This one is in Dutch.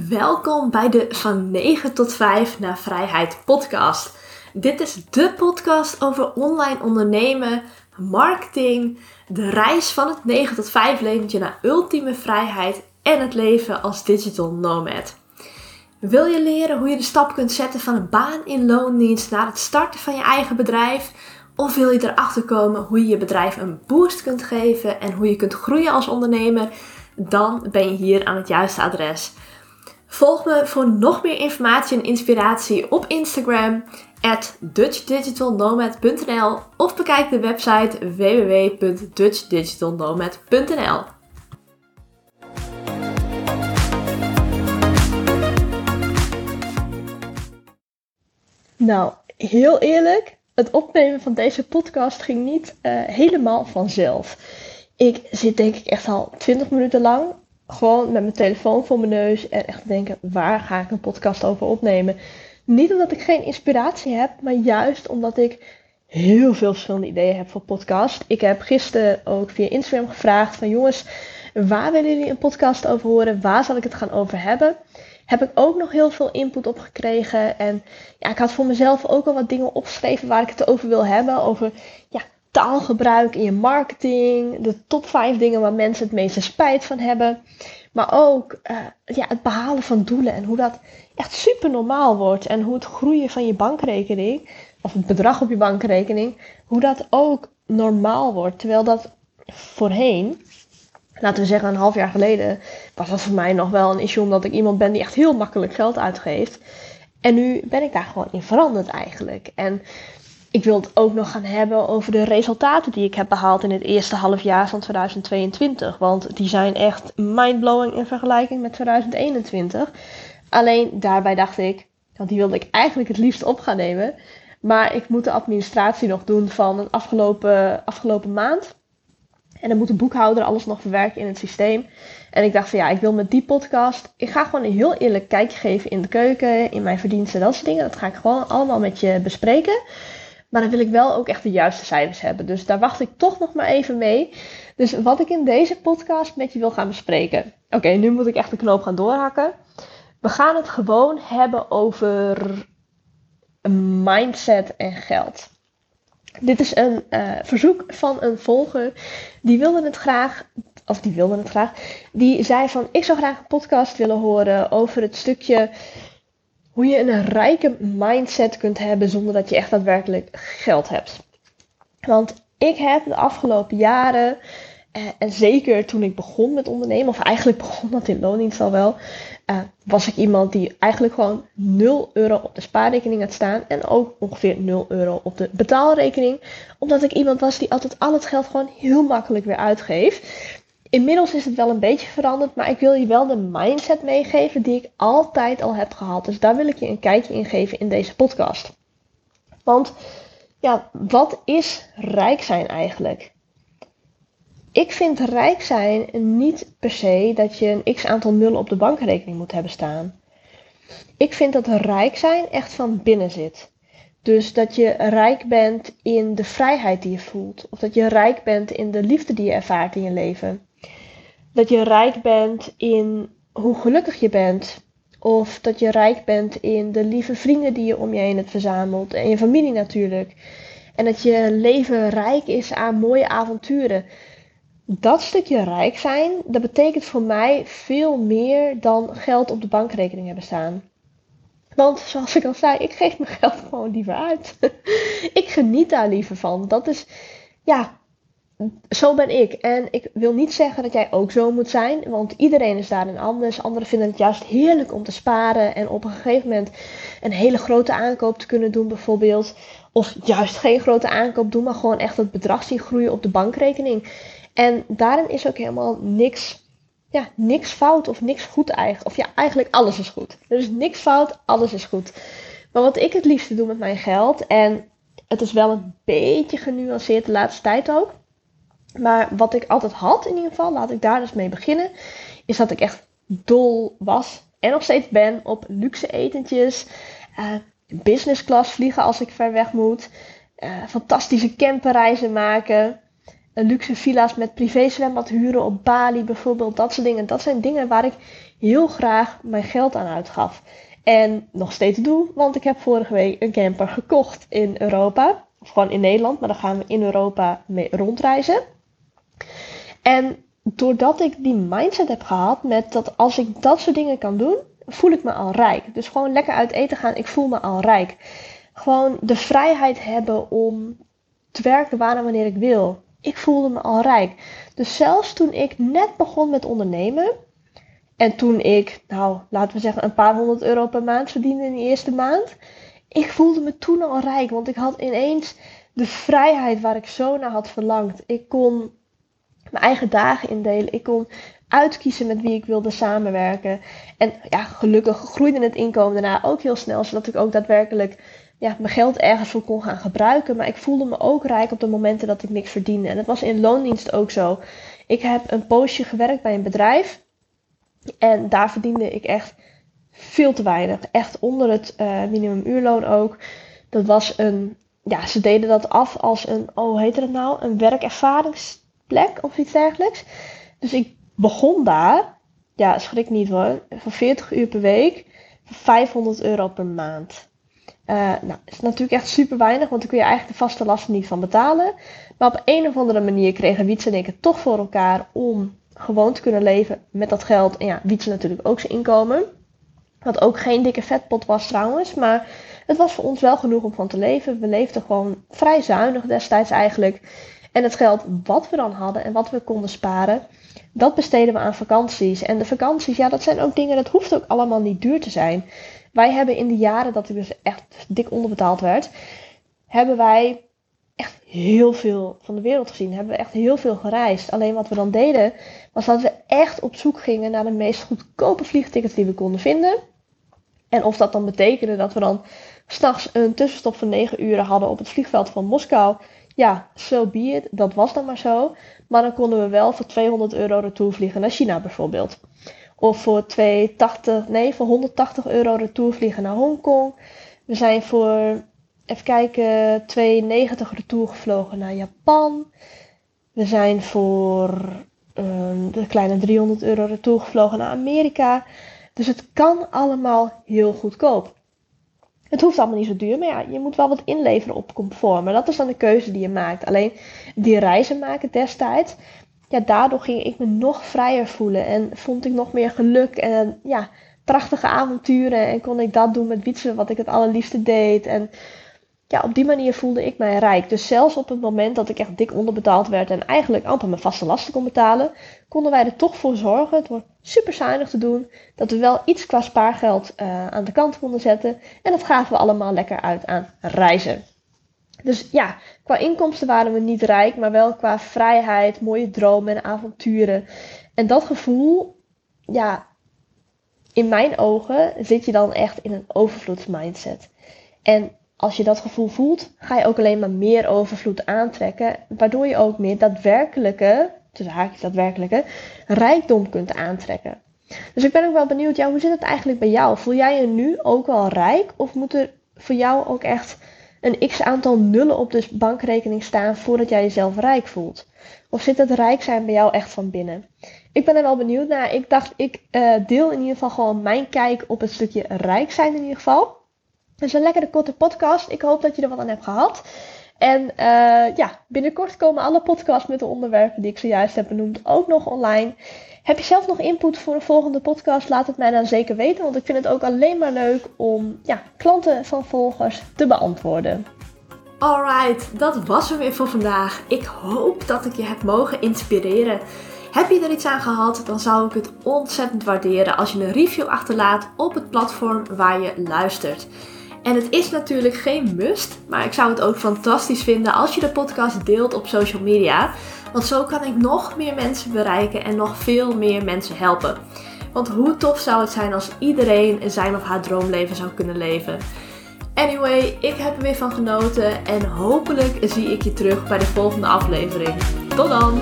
Welkom bij de Van 9 tot 5 naar Vrijheid podcast. Dit is de podcast over online ondernemen, marketing, de reis van het 9 tot 5 leventje naar ultieme vrijheid en het leven als digital nomad. Wil je leren hoe je de stap kunt zetten van een baan in loondienst naar het starten van je eigen bedrijf? Of wil je erachter komen hoe je je bedrijf een boost kunt geven en hoe je kunt groeien als ondernemer? Dan ben je hier aan het juiste adres. Volg me voor nog meer informatie en inspiratie op Instagram at dutchdigitalnomad.nl of bekijk de website www.dutchdigitalnomad.nl. Nou, heel eerlijk, het opnemen van deze podcast ging niet uh, helemaal vanzelf. Ik zit denk ik echt al 20 minuten lang gewoon met mijn telefoon voor mijn neus en echt denken, waar ga ik een podcast over opnemen? Niet omdat ik geen inspiratie heb, maar juist omdat ik heel veel verschillende ideeën heb voor podcast. Ik heb gisteren ook via Instagram gevraagd van jongens, waar willen jullie een podcast over horen? Waar zal ik het gaan over hebben? Heb ik ook nog heel veel input op gekregen. En ja, ik had voor mezelf ook al wat dingen opgeschreven waar ik het over wil hebben. Over ja, taalgebruik in je marketing, de top 5 dingen waar mensen het meeste spijt van hebben. Maar ook uh, ja, het behalen van doelen en hoe dat echt super normaal wordt. En hoe het groeien van je bankrekening, of het bedrag op je bankrekening, hoe dat ook normaal wordt. Terwijl dat voorheen, laten we zeggen een half jaar geleden, was dat voor mij nog wel een issue omdat ik iemand ben die echt heel makkelijk geld uitgeeft. En nu ben ik daar gewoon in veranderd eigenlijk. En ik wil het ook nog gaan hebben over de resultaten die ik heb behaald in het eerste half jaar van 2022. Want die zijn echt mindblowing in vergelijking met 2021. Alleen daarbij dacht ik, want die wilde ik eigenlijk het liefst op gaan nemen. Maar ik moet de administratie nog doen van een afgelopen, afgelopen maand. En dan moet de boekhouder alles nog verwerken in het systeem. En ik dacht van ja, ik wil met die podcast. Ik ga gewoon een heel eerlijk kijkje geven in de keuken, in mijn verdiensten, dat soort dingen. Dat ga ik gewoon allemaal met je bespreken. Maar dan wil ik wel ook echt de juiste cijfers hebben. Dus daar wacht ik toch nog maar even mee. Dus wat ik in deze podcast met je wil gaan bespreken. Oké, nu moet ik echt de knoop gaan doorhakken. We gaan het gewoon hebben over mindset en geld. Dit is een uh, verzoek van een volger. Die wilde het graag, of die wilde het graag. Die zei van: Ik zou graag een podcast willen horen over het stukje hoe je een rijke mindset kunt hebben zonder dat je echt daadwerkelijk geld hebt. Want ik heb de afgelopen jaren, eh, en zeker toen ik begon met ondernemen, of eigenlijk begon dat in loondienst al wel, uh, was ik iemand die eigenlijk gewoon 0 euro op de spaarrekening had staan en ook ongeveer 0 euro op de betaalrekening. Omdat ik iemand was die altijd al het geld gewoon heel makkelijk weer uitgeeft. Inmiddels is het wel een beetje veranderd, maar ik wil je wel de mindset meegeven die ik altijd al heb gehad. Dus daar wil ik je een kijkje in geven in deze podcast. Want ja, wat is rijk zijn eigenlijk? Ik vind rijk zijn niet per se dat je een x aantal nullen op de bankrekening moet hebben staan. Ik vind dat rijk zijn echt van binnen zit. Dus dat je rijk bent in de vrijheid die je voelt. Of dat je rijk bent in de liefde die je ervaart in je leven dat je rijk bent in hoe gelukkig je bent. Of dat je rijk bent in de lieve vrienden die je om je heen hebt verzameld. En je familie natuurlijk. En dat je leven rijk is aan mooie avonturen. Dat stukje rijk zijn, dat betekent voor mij veel meer dan geld op de bankrekening hebben staan. Want zoals ik al zei, ik geef mijn geld gewoon liever uit. ik geniet daar liever van. Dat is, ja, zo ben ik. En ik wil niet zeggen dat jij ook zo moet zijn, want iedereen is daarin anders. Anderen vinden het juist heerlijk om te sparen en op een gegeven moment een hele grote aankoop te kunnen doen, bijvoorbeeld. Of juist geen grote aankoop doen, maar gewoon echt het bedrag zien groeien op de bankrekening. En daarin is ook helemaal niks, ja, niks fout of niks goed eigenlijk. Of ja, eigenlijk alles is goed. Er is niks fout, alles is goed. Maar wat ik het liefste doe met mijn geld, en het is wel een beetje genuanceerd de laatste tijd ook maar wat ik altijd had in ieder geval, laat ik daar dus mee beginnen, is dat ik echt dol was en nog steeds ben op luxe etentjes, uh, business class vliegen als ik ver weg moet, uh, fantastische camperreizen maken. luxe villa's met privézwembad huren op Bali bijvoorbeeld. Dat soort dingen. Dat zijn dingen waar ik heel graag mijn geld aan uitgaf. En nog steeds doe, want ik heb vorige week een camper gekocht in Europa. Of gewoon in Nederland, maar dan gaan we in Europa mee rondreizen. En doordat ik die mindset heb gehad met dat als ik dat soort dingen kan doen, voel ik me al rijk. Dus gewoon lekker uit eten gaan, ik voel me al rijk. Gewoon de vrijheid hebben om te werken waar en wanneer ik wil. Ik voelde me al rijk. Dus zelfs toen ik net begon met ondernemen. En toen ik, nou, laten we zeggen, een paar honderd euro per maand verdiende in de eerste maand. Ik voelde me toen al rijk, want ik had ineens de vrijheid waar ik zo naar had verlangd. Ik kon mijn eigen dagen indelen. Ik kon uitkiezen met wie ik wilde samenwerken. En ja, gelukkig groeide het inkomen daarna ook heel snel, zodat ik ook daadwerkelijk ja, mijn geld ergens voor kon gaan gebruiken. Maar ik voelde me ook rijk op de momenten dat ik niks verdiende. En dat was in loondienst ook zo. Ik heb een poosje gewerkt bij een bedrijf. En daar verdiende ik echt veel te weinig. Echt onder het uh, minimumuurloon ook. Dat was een. Ja, ze deden dat af als een. Oh, hoe heette dat nou? Een werkervaringsplek of iets dergelijks. Dus ik begon daar. Ja, schrik niet hoor. Voor 40 uur per week. Voor 500 euro per maand. Uh, nou, is natuurlijk echt super weinig, want dan kun je eigenlijk de vaste lasten niet van betalen. Maar op een of andere manier kregen Wietse en ik het toch voor elkaar om gewoon te kunnen leven met dat geld. En ja, Wietse natuurlijk ook zijn inkomen. Wat ook geen dikke vetpot was trouwens, maar het was voor ons wel genoeg om van te leven. We leefden gewoon vrij zuinig destijds eigenlijk. En het geld wat we dan hadden en wat we konden sparen, dat besteden we aan vakanties. En de vakanties, ja, dat zijn ook dingen, dat hoeft ook allemaal niet duur te zijn. Wij hebben in de jaren dat ik dus echt dik onderbetaald werd, hebben wij echt heel veel van de wereld gezien. Hebben we echt heel veel gereisd. Alleen wat we dan deden, was dat we echt op zoek gingen naar de meest goedkope vliegtickets die we konden vinden. En of dat dan betekende dat we dan s'nachts een tussenstop van 9 uur hadden op het vliegveld van Moskou. Ja, so be it. Dat was dan maar zo. Maar dan konden we wel voor 200 euro retour vliegen naar China bijvoorbeeld. Of voor 280, nee, voor 180 euro retour vliegen naar Hongkong. We zijn voor, even kijken, 2,90 retour gevlogen naar Japan. We zijn voor um, de kleine 300 euro retour gevlogen naar Amerika. Dus het kan allemaal heel goedkoop. Het hoeft allemaal niet zo duur, maar ja, je moet wel wat inleveren op comfort. Maar dat is dan de keuze die je maakt. Alleen die reizen maken destijds, ja, daardoor ging ik me nog vrijer voelen en vond ik nog meer geluk en ja, prachtige avonturen en kon ik dat doen met fietsen wat ik het allerliefste deed en ja, op die manier voelde ik mij rijk. Dus zelfs op het moment dat ik echt dik onderbetaald werd en eigenlijk amper mijn vaste lasten kon betalen, konden wij er toch voor zorgen, door super zuinig te doen, dat we wel iets qua spaargeld uh, aan de kant konden zetten. En dat gaven we allemaal lekker uit aan reizen. Dus ja, qua inkomsten waren we niet rijk, maar wel qua vrijheid, mooie dromen en avonturen. En dat gevoel, ja, in mijn ogen zit je dan echt in een overvloedsmindset. En als je dat gevoel voelt, ga je ook alleen maar meer overvloed aantrekken, waardoor je ook meer daadwerkelijke, tussen haakjes daadwerkelijke, rijkdom kunt aantrekken. Dus ik ben ook wel benieuwd, ja, hoe zit het eigenlijk bij jou? Voel jij je nu ook wel rijk of moet er voor jou ook echt een x aantal nullen op de bankrekening staan voordat jij jezelf rijk voelt? Of zit het rijk zijn bij jou echt van binnen? Ik ben er wel benieuwd naar. Ik dacht, ik uh, deel in ieder geval gewoon mijn kijk op het stukje rijk zijn in ieder geval. Het is een lekkere korte podcast. Ik hoop dat je er wat aan hebt gehad. En uh, ja, binnenkort komen alle podcasts met de onderwerpen die ik zojuist heb benoemd ook nog online. Heb je zelf nog input voor een volgende podcast? Laat het mij dan zeker weten, want ik vind het ook alleen maar leuk om ja, klanten van volgers te beantwoorden. Alright, dat was hem weer voor vandaag. Ik hoop dat ik je heb mogen inspireren. Heb je er iets aan gehad, dan zou ik het ontzettend waarderen als je een review achterlaat op het platform waar je luistert. En het is natuurlijk geen must, maar ik zou het ook fantastisch vinden als je de podcast deelt op social media. Want zo kan ik nog meer mensen bereiken en nog veel meer mensen helpen. Want hoe tof zou het zijn als iedereen zijn of haar droomleven zou kunnen leven? Anyway, ik heb er weer van genoten en hopelijk zie ik je terug bij de volgende aflevering. Tot dan!